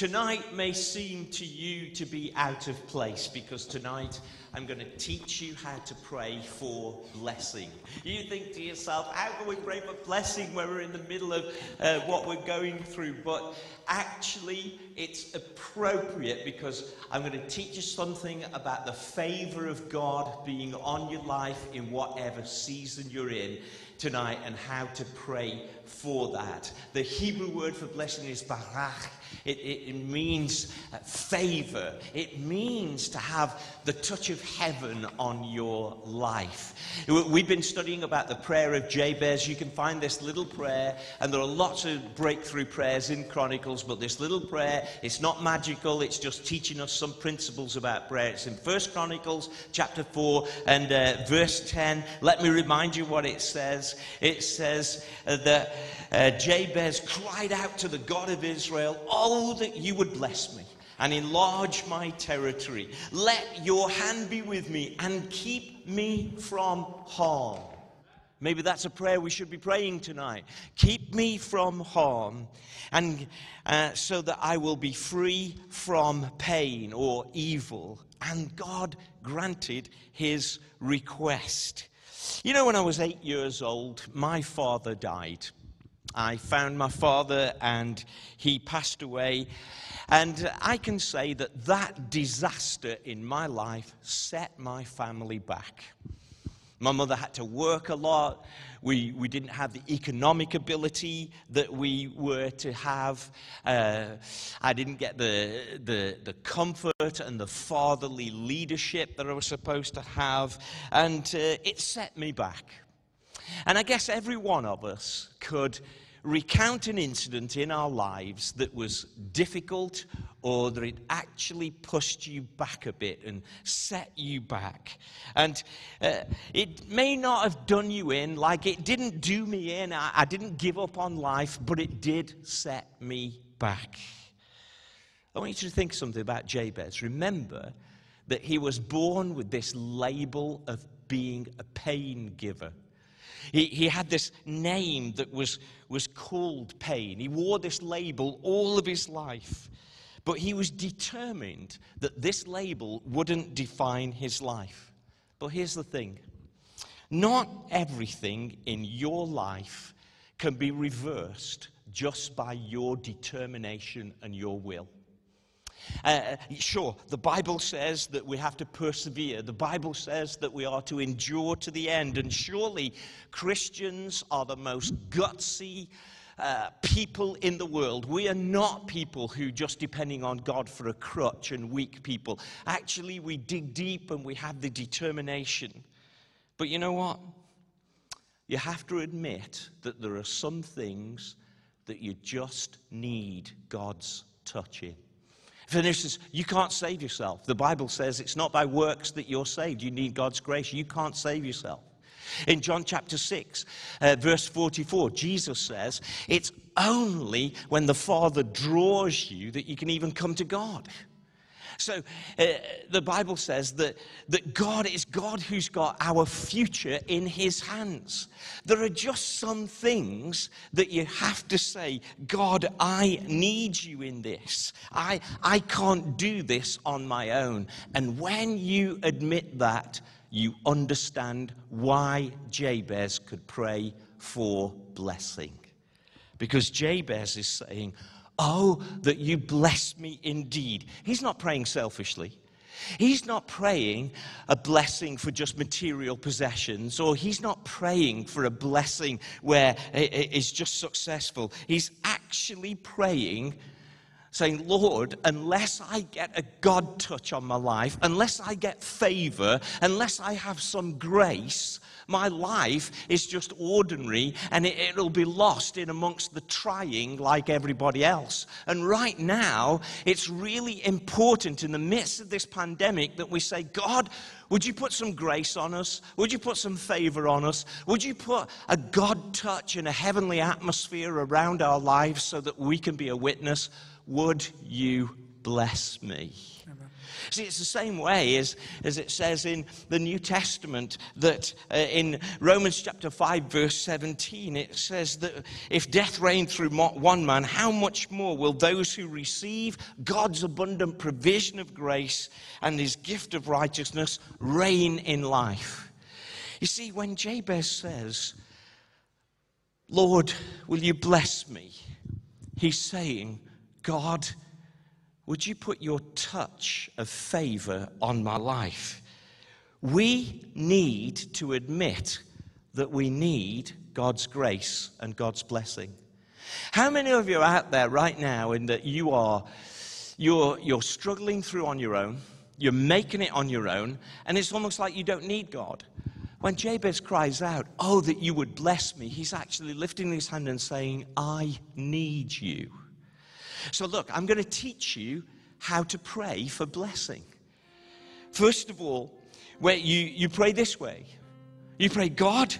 Tonight may seem to you to be out of place because tonight I'm going to teach you how to pray for blessing. You think to yourself, how can we pray for blessing when we're in the middle of uh, what we're going through? But actually, it's appropriate because I'm going to teach you something about the favor of God being on your life in whatever season you're in tonight and how to pray for that. The Hebrew word for blessing is barach. It, it, it means uh, favor. It means to have the touch of heaven on your life. We've been studying about the prayer of Jabez. You can find this little prayer, and there are lots of breakthrough prayers in Chronicles, but this little prayer, it's not magical, it's just teaching us some principles about prayer. It's in First Chronicles chapter 4 and uh, verse 10. Let me remind you what it says. It says uh, that uh, Jabez cried out to the God of Israel, Oh, that you would bless me and enlarge my territory. Let your hand be with me and keep me from harm. Maybe that's a prayer we should be praying tonight. Keep me from harm, and uh, so that I will be free from pain or evil. And God granted his request. You know, when I was eight years old, my father died. I found my father and he passed away. And I can say that that disaster in my life set my family back. My mother had to work a lot. We, we didn't have the economic ability that we were to have. Uh, I didn't get the, the, the comfort and the fatherly leadership that I was supposed to have. And uh, it set me back. And I guess every one of us could recount an incident in our lives that was difficult or that it actually pushed you back a bit and set you back. And uh, it may not have done you in, like it didn't do me in. I, I didn't give up on life, but it did set me back. I want you to think something about Jabez. Remember that he was born with this label of being a pain giver. He, he had this name that was, was called pain. He wore this label all of his life. But he was determined that this label wouldn't define his life. But here's the thing not everything in your life can be reversed just by your determination and your will. Uh, sure, the Bible says that we have to persevere. The Bible says that we are to endure to the end. And surely Christians are the most gutsy uh, people in the world. We are not people who just depending on God for a crutch and weak people. Actually, we dig deep and we have the determination. But you know what? You have to admit that there are some things that you just need God's touch in. For instance, you can't save yourself. The Bible says it's not by works that you're saved. You need God's grace. You can't save yourself. In John chapter 6, uh, verse 44, Jesus says, It's only when the Father draws you that you can even come to God. So uh, the Bible says that, that God is God who's got our future in his hands. There are just some things that you have to say, God, I need you in this. I, I can't do this on my own. And when you admit that, you understand why Jabez could pray for blessing. Because Jabez is saying, Oh, that you bless me indeed. He's not praying selfishly. He's not praying a blessing for just material possessions, or he's not praying for a blessing where it is just successful. He's actually praying, saying, Lord, unless I get a God touch on my life, unless I get favor, unless I have some grace, my life is just ordinary and it, will be lost in amongst the trying like everybody else. And right now, it's really important in the midst of this pandemic that we say, God, would you put some grace on us? Would you put some favor on us? Would you put a God touch and a heavenly atmosphere around our lives so that we can be a witness? Would you bless me. See, it's the same way as, as it says in the New Testament that uh, in Romans chapter 5, verse 17, it says that if death reigned through one man, how much more will those who receive God's abundant provision of grace and his gift of righteousness reign in life? You see, when Jabez says, Lord, will you bless me? He's saying, God, would you put your touch of favor on my life? We need to admit that we need God's grace and God's blessing. How many of you are out there right now in that you are you're, you're struggling through on your own, you're making it on your own, and it's almost like you don't need God? When Jabez cries out, Oh, that you would bless me, he's actually lifting his hand and saying, I need you. So, look, I'm going to teach you how to pray for blessing. First of all, where you, you pray this way you pray, God,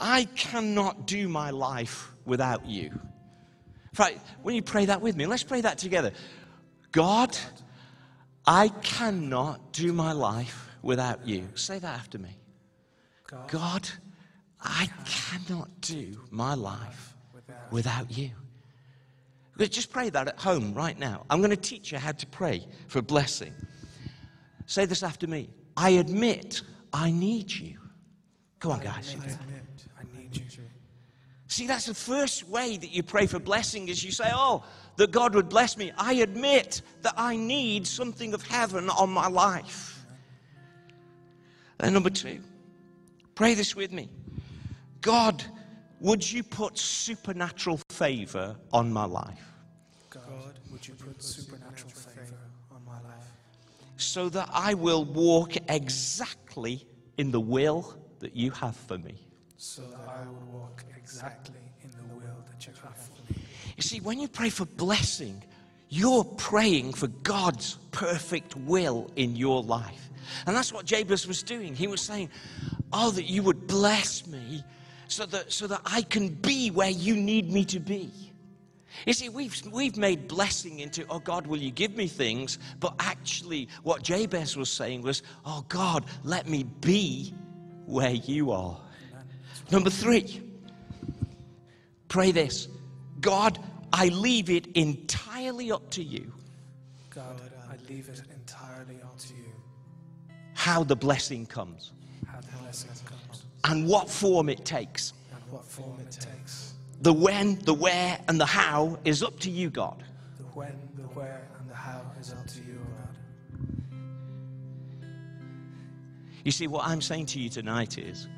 I cannot do my life without you. Right, when you pray that with me, let's pray that together. God, I cannot do my life without you. Say that after me. God, I cannot do my life without you. Just pray that at home right now. I'm going to teach you how to pray for blessing. Say this after me. I admit I need you. Come on, guys. I admit I need you. See, that's the first way that you pray for blessing is you say, Oh, that God would bless me. I admit that I need something of heaven on my life. And number two, pray this with me. God, would you put supernatural favor on my life? God, would you put supernatural favor on my life? So that I will walk exactly in the will that you have for me. So that I will walk exactly in the will that you have for me. You see, when you pray for blessing, you're praying for God's perfect will in your life. And that's what Jabez was doing. He was saying, Oh, that you would bless me so that, so that I can be where you need me to be. You see, we've, we've made blessing into, oh God, will you give me things? But actually, what Jabez was saying was, oh God, let me be where you are. Number three, pray this God, I leave it entirely up to you. God, I leave it entirely up to you. How the blessing comes. How the blessing comes. And what form it takes. And what form it takes. The when, the where, and the how is up to you, God. The when, the where, and the how is up to you, God. You see, what I'm saying to you tonight is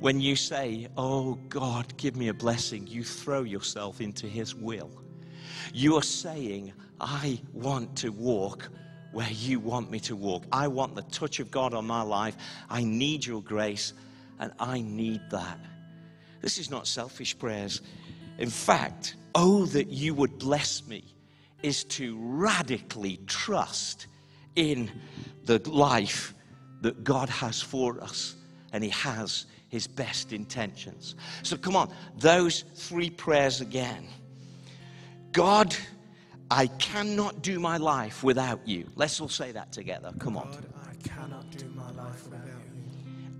when you say, Oh God, give me a blessing, you throw yourself into His will. You are saying, I want to walk where you want me to walk. I want the touch of God on my life. I need your grace, and I need that. This is not selfish prayers. In fact, oh, that you would bless me is to radically trust in the life that God has for us, and He has His best intentions. So, come on, those three prayers again. God, I cannot do my life without you. Let's all say that together. Come on. I cannot do my life without you.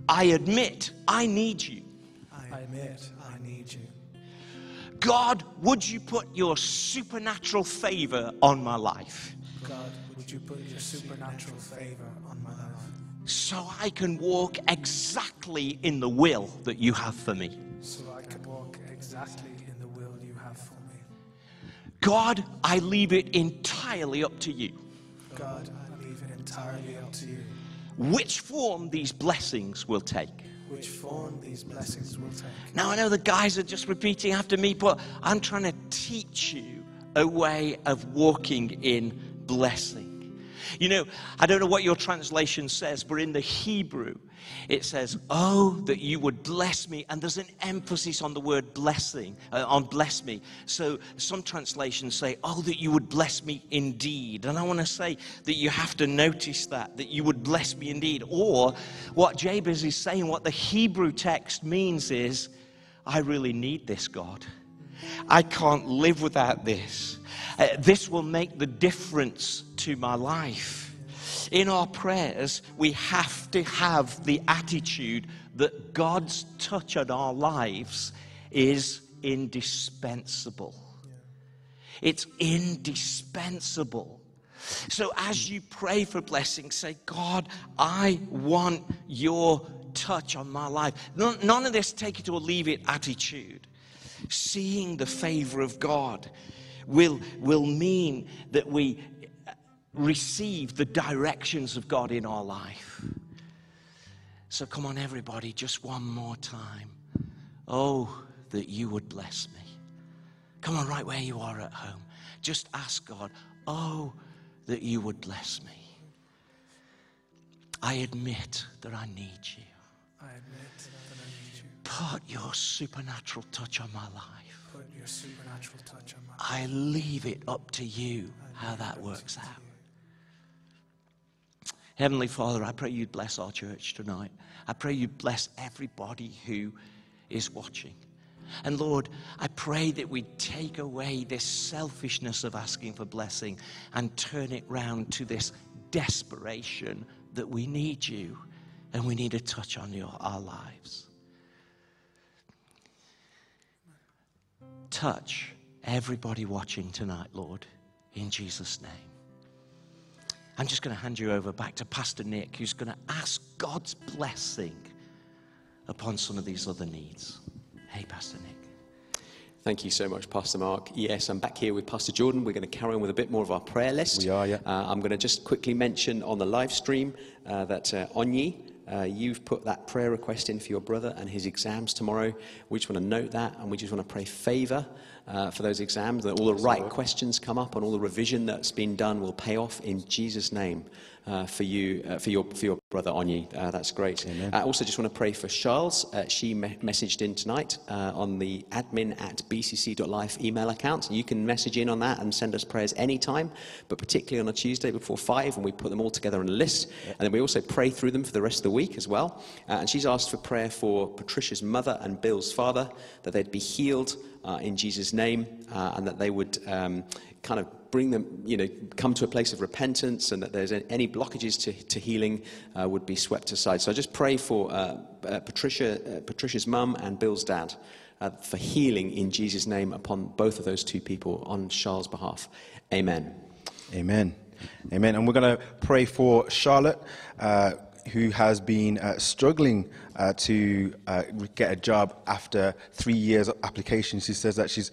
I admit I need you. I admit I need you. God, would you put your supernatural favor on my life? God, would you put your supernatural favor on my life? So I can walk exactly in the will that you have for me. So I can walk exactly in the will you have for me. God, I leave it entirely up to you. God, I leave it entirely up to you. Which form these blessings will take. Which form these blessings will take. Now, I know the guys are just repeating after me, but I'm trying to teach you a way of walking in blessing. You know, I don't know what your translation says, but in the Hebrew, it says, Oh, that you would bless me. And there's an emphasis on the word blessing, uh, on bless me. So some translations say, Oh, that you would bless me indeed. And I want to say that you have to notice that, that you would bless me indeed. Or what Jabez is saying, what the Hebrew text means is, I really need this, God. I can't live without this. Uh, this will make the difference to my life. In our prayers, we have to have the attitude that God's touch on our lives is indispensable. It's indispensable. So as you pray for blessings, say, God, I want your touch on my life. None, of this take it or leave it attitude. Seeing the favor of God will, will mean that we receive the directions of God in our life. So come on, everybody, just one more time. Oh, that you would bless me. Come on, right where you are at home. Just ask God, oh, that you would bless me. I admit that I need you. I admit that I need you. Put your supernatural touch on my life. Put your supernatural touch on my life. I leave it up to you how that works out. Heavenly Father, I pray you'd bless our church tonight. I pray you bless everybody who is watching. And Lord, I pray that we take away this selfishness of asking for blessing and turn it round to this desperation that we need you and we need a touch on your, our lives. Touch everybody watching tonight, Lord, in Jesus' name. I'm just going to hand you over back to Pastor Nick, who's going to ask God's blessing upon some of these other needs. Hey, Pastor Nick. Thank you so much, Pastor Mark. Yes, I'm back here with Pastor Jordan. We're going to carry on with a bit more of our prayer list. We are, yeah. Uh, I'm going to just quickly mention on the live stream uh, that uh, Onyi, uh, you've put that prayer request in for your brother and his exams tomorrow. We just want to note that and we just want to pray favor uh, for those exams, that all the right questions come up and all the revision that's been done will pay off in Jesus' name uh, for you, uh, for your for your brother Onyi. Uh, that's great. I also just want to pray for Charles. Uh, she me- messaged in tonight uh, on the admin at bcc.life email account. You can message in on that and send us prayers anytime, but particularly on a Tuesday before five, and we put them all together on a list, and then we also pray through them for the rest of the week as well. Uh, and she's asked for prayer for Patricia's mother and Bill's father, that they'd be healed uh, in Jesus' name, uh, and that they would um, kind of bring them, you know, come to a place of repentance, and that there's any blockages to, to healing uh, would be swept aside. So I just pray for uh, uh, Patricia, uh, Patricia's mum and Bill's dad. Uh, for healing in Jesus' name upon both of those two people on Charles' behalf. Amen. Amen. Amen. And we're going to pray for Charlotte, uh, who has been uh, struggling uh, to uh, get a job after three years of application. She says that she's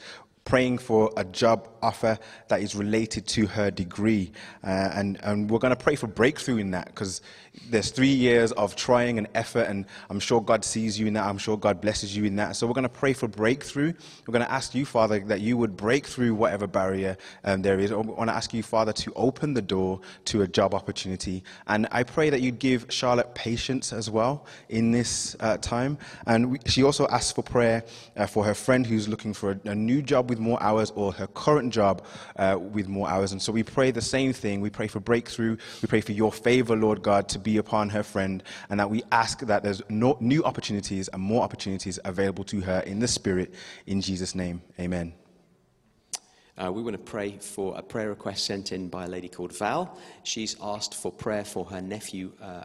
praying for a job offer that is related to her degree. Uh, and, and we're going to pray for breakthrough in that because there's three years of trying and effort, and I'm sure God sees you in that. I'm sure God blesses you in that. So we're going to pray for breakthrough. We're going to ask you, Father, that you would break through whatever barrier um, there is. I want to ask you, Father, to open the door to a job opportunity. And I pray that you'd give Charlotte patience as well in this uh, time. And we, she also asked for prayer uh, for her friend who's looking for a, a new job with more hours or her current job uh, with more hours. And so we pray the same thing. We pray for breakthrough. We pray for your favor, Lord God, to be upon her friend, and that we ask that there's no, new opportunities and more opportunities available to her in the Spirit. In Jesus' name, amen. Uh, we want to pray for a prayer request sent in by a lady called Val. She's asked for prayer for her nephew uh,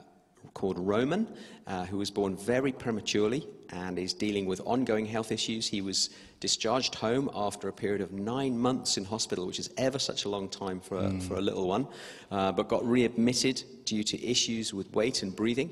called Roman, uh, who was born very prematurely and is dealing with ongoing health issues. He was discharged home after a period of nine months in hospital, which is ever such a long time for a, for a little one, uh, but got readmitted due to issues with weight and breathing.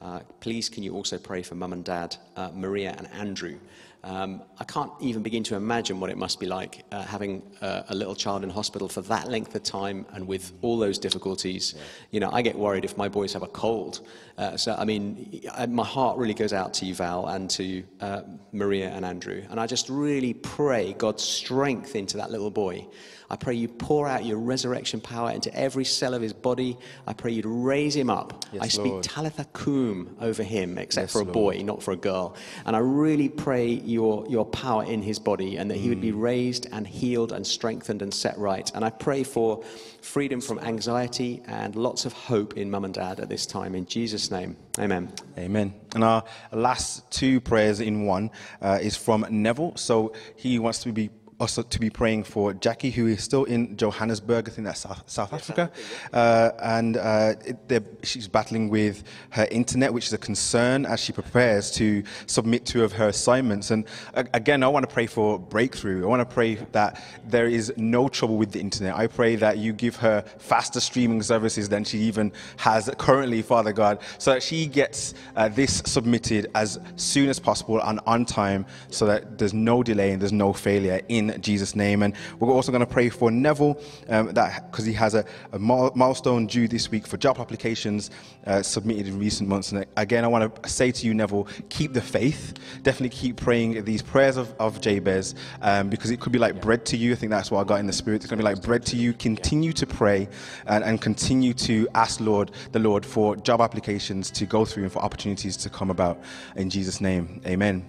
Uh, please, can you also pray for mum and dad, uh, Maria and Andrew? Um, I can't even begin to imagine what it must be like uh, having uh, a little child in hospital for that length of time and with all those difficulties. You know, I get worried if my boys have a cold. Uh, so, I mean, I, my heart really goes out to you, Val, and to uh, Maria and Andrew. And I just really pray God's strength into that little boy. I pray you pour out your resurrection power into every cell of his body. I pray you'd raise him up. Yes, I speak Lord. Talitha Kum over him, except Yes, for a Lord. boy, not for a girl. And I really pray your, your power in his body and that he would be raised and healed and strengthened and set right. And I pray for freedom from anxiety and lots of hope in mum and dad at this time. In Jesus' name, amen. Amen. And our last two prayers in one uh, is from Neville. So he wants to be us to be praying for Jackie, who is still in Johannesburg, I think that's South, South Africa. Uh, and uh, it, she's battling with her internet, which is a concern as she prepares to submit two of her assignments. And uh, again, I want to pray for breakthrough. I want to pray that there is no trouble with the internet. I pray that you give her faster streaming services than she even has currently, Father God, so that she gets uh, this submitted as soon as possible and on time so that there's no delay and there's no failure in Jesus' name. And we're also going to pray for Neville um, that because he has a, a milestone due this week for job applications uh, submitted in recent months. And again, I want to say to you, Neville, keep the faith. Definitely keep praying these prayers of, of Jabez um, because it could be like bread to you. I think that's what I got in the spirit. It's going to be like bread to you. Continue to pray and, and continue to ask Lord, the Lord, for job applications to go through and for opportunities to come about. In Jesus' name, amen.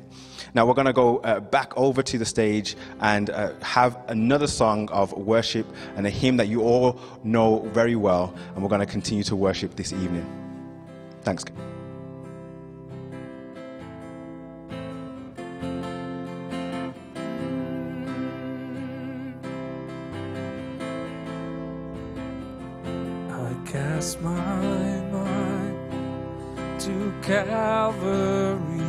Now we're going to go uh, back over to the stage and uh, have another song of worship and a hymn that you all know very well. And we're going to continue to worship this evening. Thanks. I cast my mind to Calvary,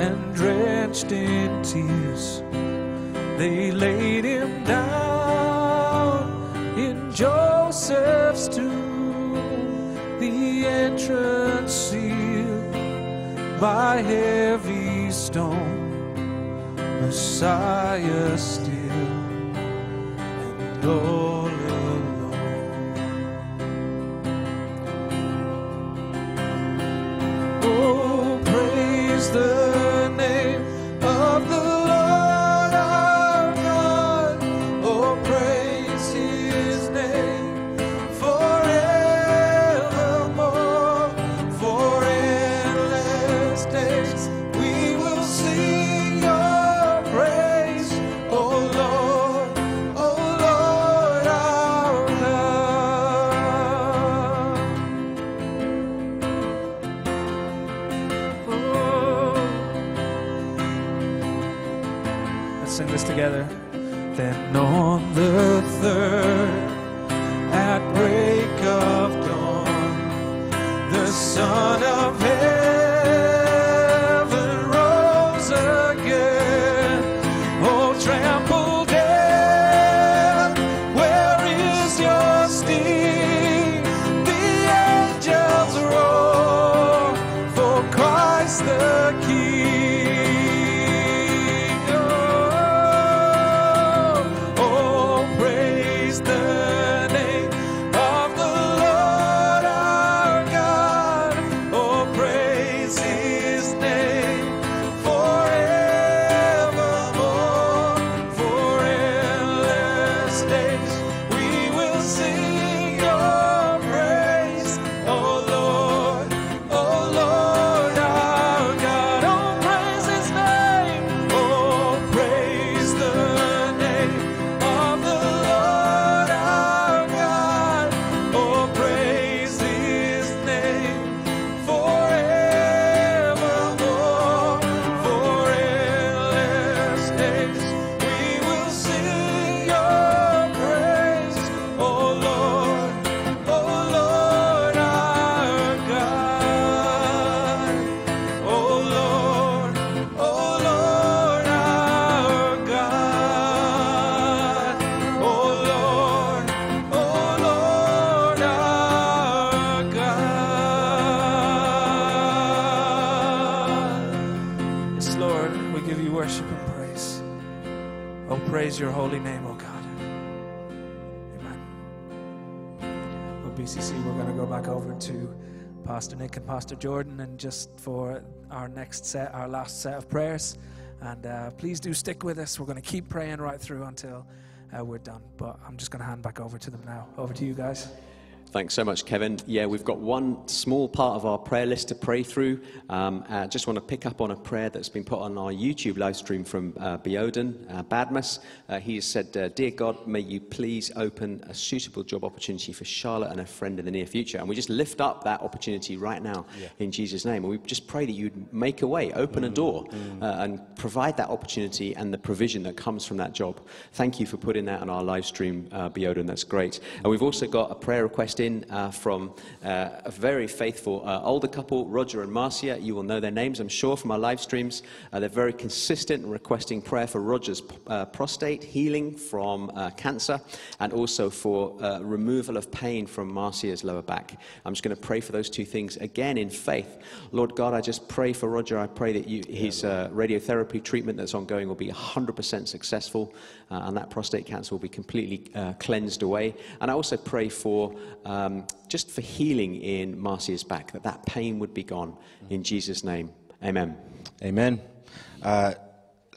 and drenched in tears. They laid him down in Joseph's tomb, the entrance sealed by heavy stone. Messiah still and all praise your holy name, oh God. Amen. Well, BCC, we're going to go back over to Pastor Nick and Pastor Jordan, and just for our next set, our last set of prayers. And uh, please do stick with us. We're going to keep praying right through until uh, we're done. But I'm just going to hand back over to them now. Over to you guys. Thanks so much, Kevin. Yeah, we've got one small part of our prayer list to pray through. Um, uh, just want to pick up on a prayer that's been put on our YouTube live stream from uh, Beoden uh, Badmus. Uh, he has said, uh, Dear God, may you please open a suitable job opportunity for Charlotte and her friend in the near future. And we just lift up that opportunity right now yeah. in Jesus' name. And we just pray that you'd make a way, open mm, a door, mm. Uh, and provide that opportunity and the provision that comes from that job. Thank you for putting that on our live stream, uh, Beoden. That's great. And we've also got a prayer request in uh, from uh, a very faithful uh, older couple, Roger and Marcia. You will know their names, I'm sure, from our live streams. Uh, they're very consistent in requesting prayer for Roger's uh, prostate, healing from cancer, and also for removal of pain from Marcia's lower back. I'm just going to pray for those two things again in faith. Lord God, I just pray for Roger. I pray that you, his radiotherapy treatment that's ongoing will be 100% successful, and that prostate cancer will be completely cleansed away. And I also pray for um, just for healing in Marcia's back, that that pain would be gone in Jesus' name. Amen. Amen. Uh,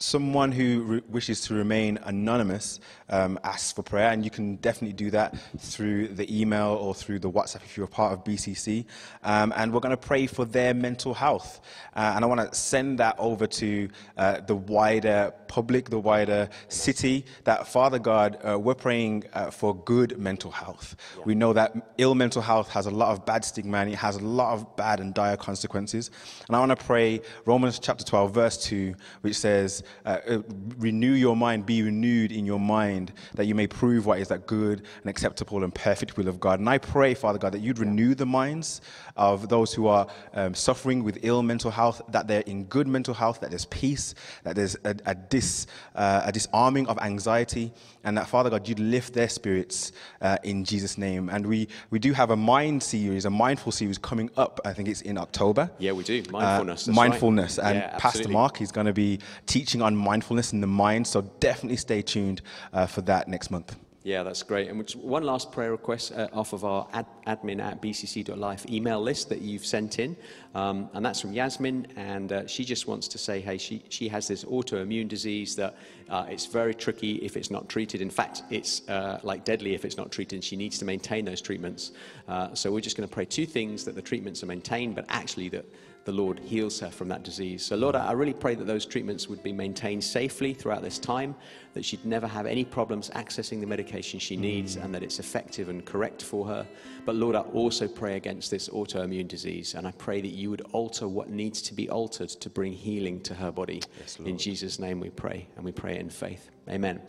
someone who wishes to remain anonymous um, asks for prayer, and you can definitely do that through the email or through the WhatsApp if you're a part of BCC. Um, and we're going to pray for their mental health. Uh, and I want to send that over to uh, the wider public, the wider city, that Father God, uh, we're praying uh, for good mental health. Yeah. We know that ill mental health has a lot of bad stigma and it has a lot of bad and dire consequences. And I want to pray Romans chapter 12, verse 2, which says, uh, uh, Renew your mind, be renewed in your mind, that you may prove what is that good and acceptable and perfect will of God. And I pray, Father God, that you'd renew the minds of those who are um, suffering with ill mental health, that they're in good mental health, that there's peace, that there's a, a, dis, uh, a disarming of anxiety, and that, Father God, you'd lift their spirits uh, in Jesus' name. And we, we do have a mind series, a mindful series coming up. I think it's in October. Yeah, we do. Mindfulness. Uh, mindfulness. Right. And yeah, Pastor Mark is going to be teaching on mindfulness in the mind. So definitely stay tuned uh, for that next month. Yeah, that's great. And one last prayer request uh, off of our ad, admin at bcc.life email list that you've sent in. Um, and that's from Yasmin. And uh, she just wants to say, hey, she, she has this autoimmune disease that uh, it's very tricky if it's not treated. In fact, it's uh, like deadly if it's not treated. She needs to maintain those treatments. Uh, so we're just going to pray two things that the treatments are maintained, but actually that the Lord heals her from that disease. So, Lord, I really pray that those treatments would be maintained safely throughout this time, that she'd never have any problems accessing the medication she needs, and that it's effective and correct for her. But, Lord, I also pray against this autoimmune disease, and I pray that you would alter what needs to be altered to bring healing to her body. Yes, in Jesus' name we pray, and we pray in faith. Amen.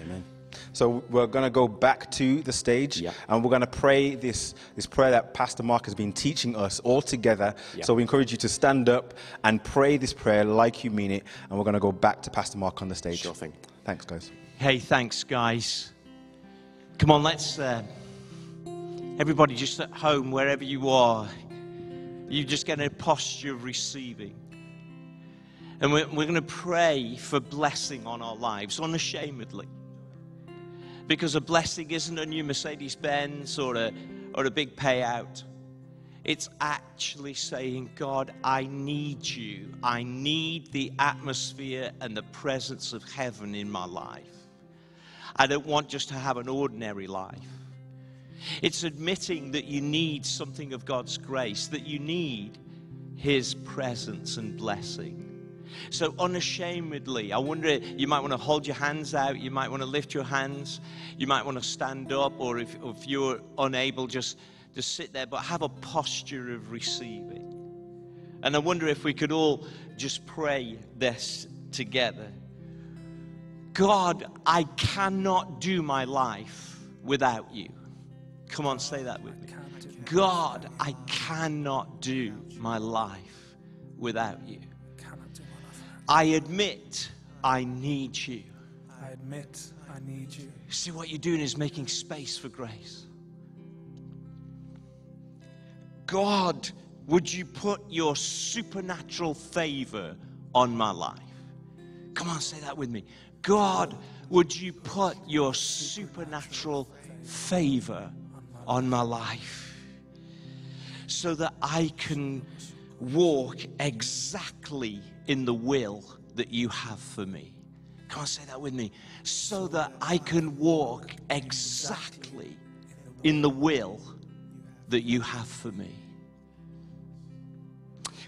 Amen. So we're going to go back to the stage yeah. and we're going to pray this, this prayer that Pastor Mark has been teaching us all together. Yeah. So we encourage you to stand up and pray this prayer like you mean it. And we're going to go back to Pastor Mark on the stage. Sure thing. Thanks, guys. Hey, thanks, guys. Come on, let's. Uh, everybody just at home, wherever you are, you just get in a posture of receiving. And we're, we're going to pray for blessing on our lives unashamedly because a blessing isn't a new Mercedes Benz or a, or a big payout. It's actually saying, God, I need you. I need the atmosphere and the presence of heaven in my life. I don't want just to have an ordinary life. It's admitting that you need something of God's grace, that you need His presence and blessing. So, unashamedly, I wonder, you might want to hold your hands out, you might want to lift your hands, you might want to stand up, or if, if you're unable, just, just sit there, but have a posture of receiving. And I wonder if we could all just pray this together. God, I cannot do my life without you. Come on, say that with me. God, I cannot do my life without you. I admit I need you. I admit I need you. See, what you're doing is making space for grace. God, would you put your supernatural favor on my life? Come on, say that with me. God, would you put your supernatural favor on my life so that I can walk exactly in the will that you have for me. Come on, say that with me. So that I can walk exactly in the will that you have for me.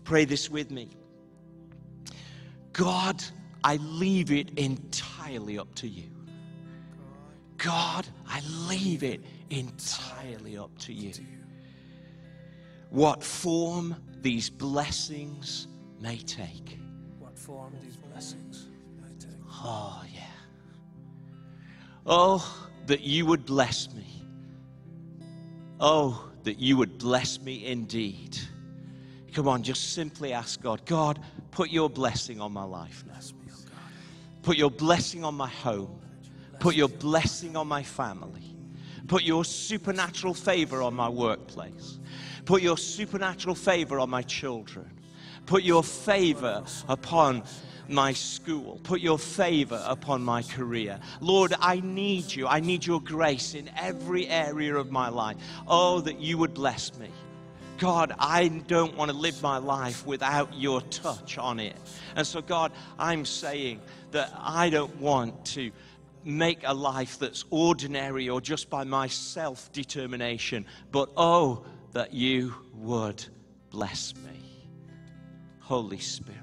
Pray this with me. God, I leave it entirely up to you. God, I leave it entirely up to you. What form these blessings may take. What form these blessings. Oh, yeah. Oh, that you would bless me. Oh, that you would bless me indeed. Come on, just simply ask God, God, put your blessing on my life now. Bless me, oh God. Put your blessing on my home. Put your blessing on my family. Put your supernatural favor on my workplace. Put your supernatural favor on my children. Put your favor upon my school. Put your favor upon my career. Lord, I need you. I need your grace in every area of my life. Oh, that you would bless me. God, I don't want to live my life without your touch on it. And so, God, I'm saying that I don't want to make a life that's ordinary or just by my self determination, but oh, that you would bless me. Holy Spirit.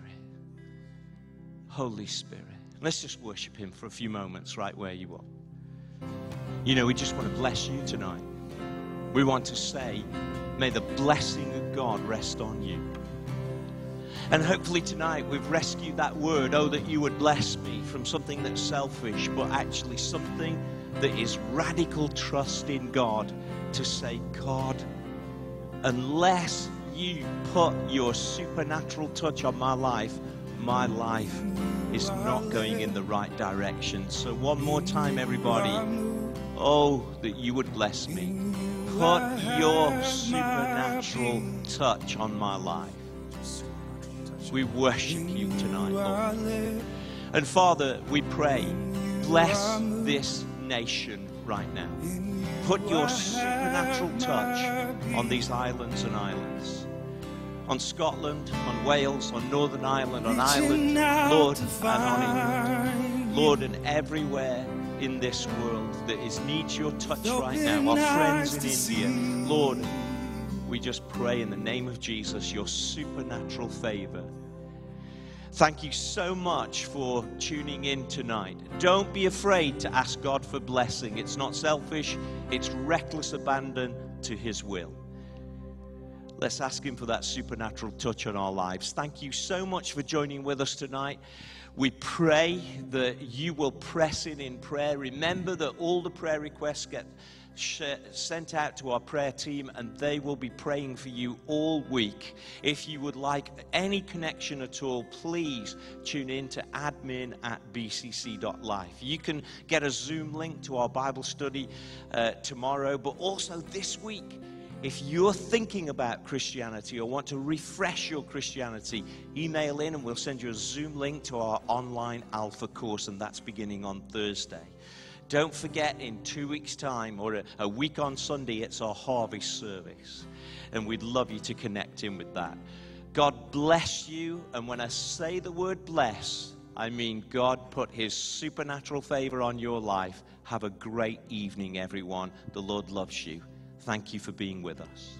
Holy Spirit. Let's just worship Him for a few moments right where you are. You know, we just want to bless you tonight. We want to say, may the blessing of God rest on you. And hopefully tonight we've rescued that word, oh, that you would bless me, from something that's selfish, but actually something that is radical trust in God to say, God, unless you put your supernatural touch on my life, my life is not going in the right direction. So, one more time, everybody. Oh, that you would bless me. Put your supernatural touch on my life. We worship you tonight, Lord. And Father, we pray, bless this nation right now. Put your supernatural touch on these islands and islands. On Scotland, on Wales, on Northern Ireland, on Ireland, Lord, and on England. Lord, and everywhere in this world that is needs your touch right now. Our friends in India, Lord, we just pray in the name of Jesus your supernatural favor. Thank you so much for tuning in tonight. Don't be afraid to ask God for blessing. It's not selfish, it's reckless abandon to His will. Let's ask Him for that supernatural touch on our lives. Thank you so much for joining with us tonight. We pray that you will press in in prayer. Remember that all the prayer requests get sent out to our prayer team and they will be praying for you all week. If you would like any connection at all, please tune in to admin at bcc.life. You can get a Zoom link to our Bible study uh, tomorrow, but also this week. If you're thinking about Christianity or want to refresh your Christianity, email in and we'll send you a Zoom link to our online Alpha course, and that's beginning on Thursday. Don't forget, in two weeks' time or a, week on Sunday, it's our harvest service. And we'd love you to connect in with that. God bless you. And when I say the word bless, I mean God put his supernatural favor on your life. Have a great evening, everyone. The Lord loves you. Thank you for being with us.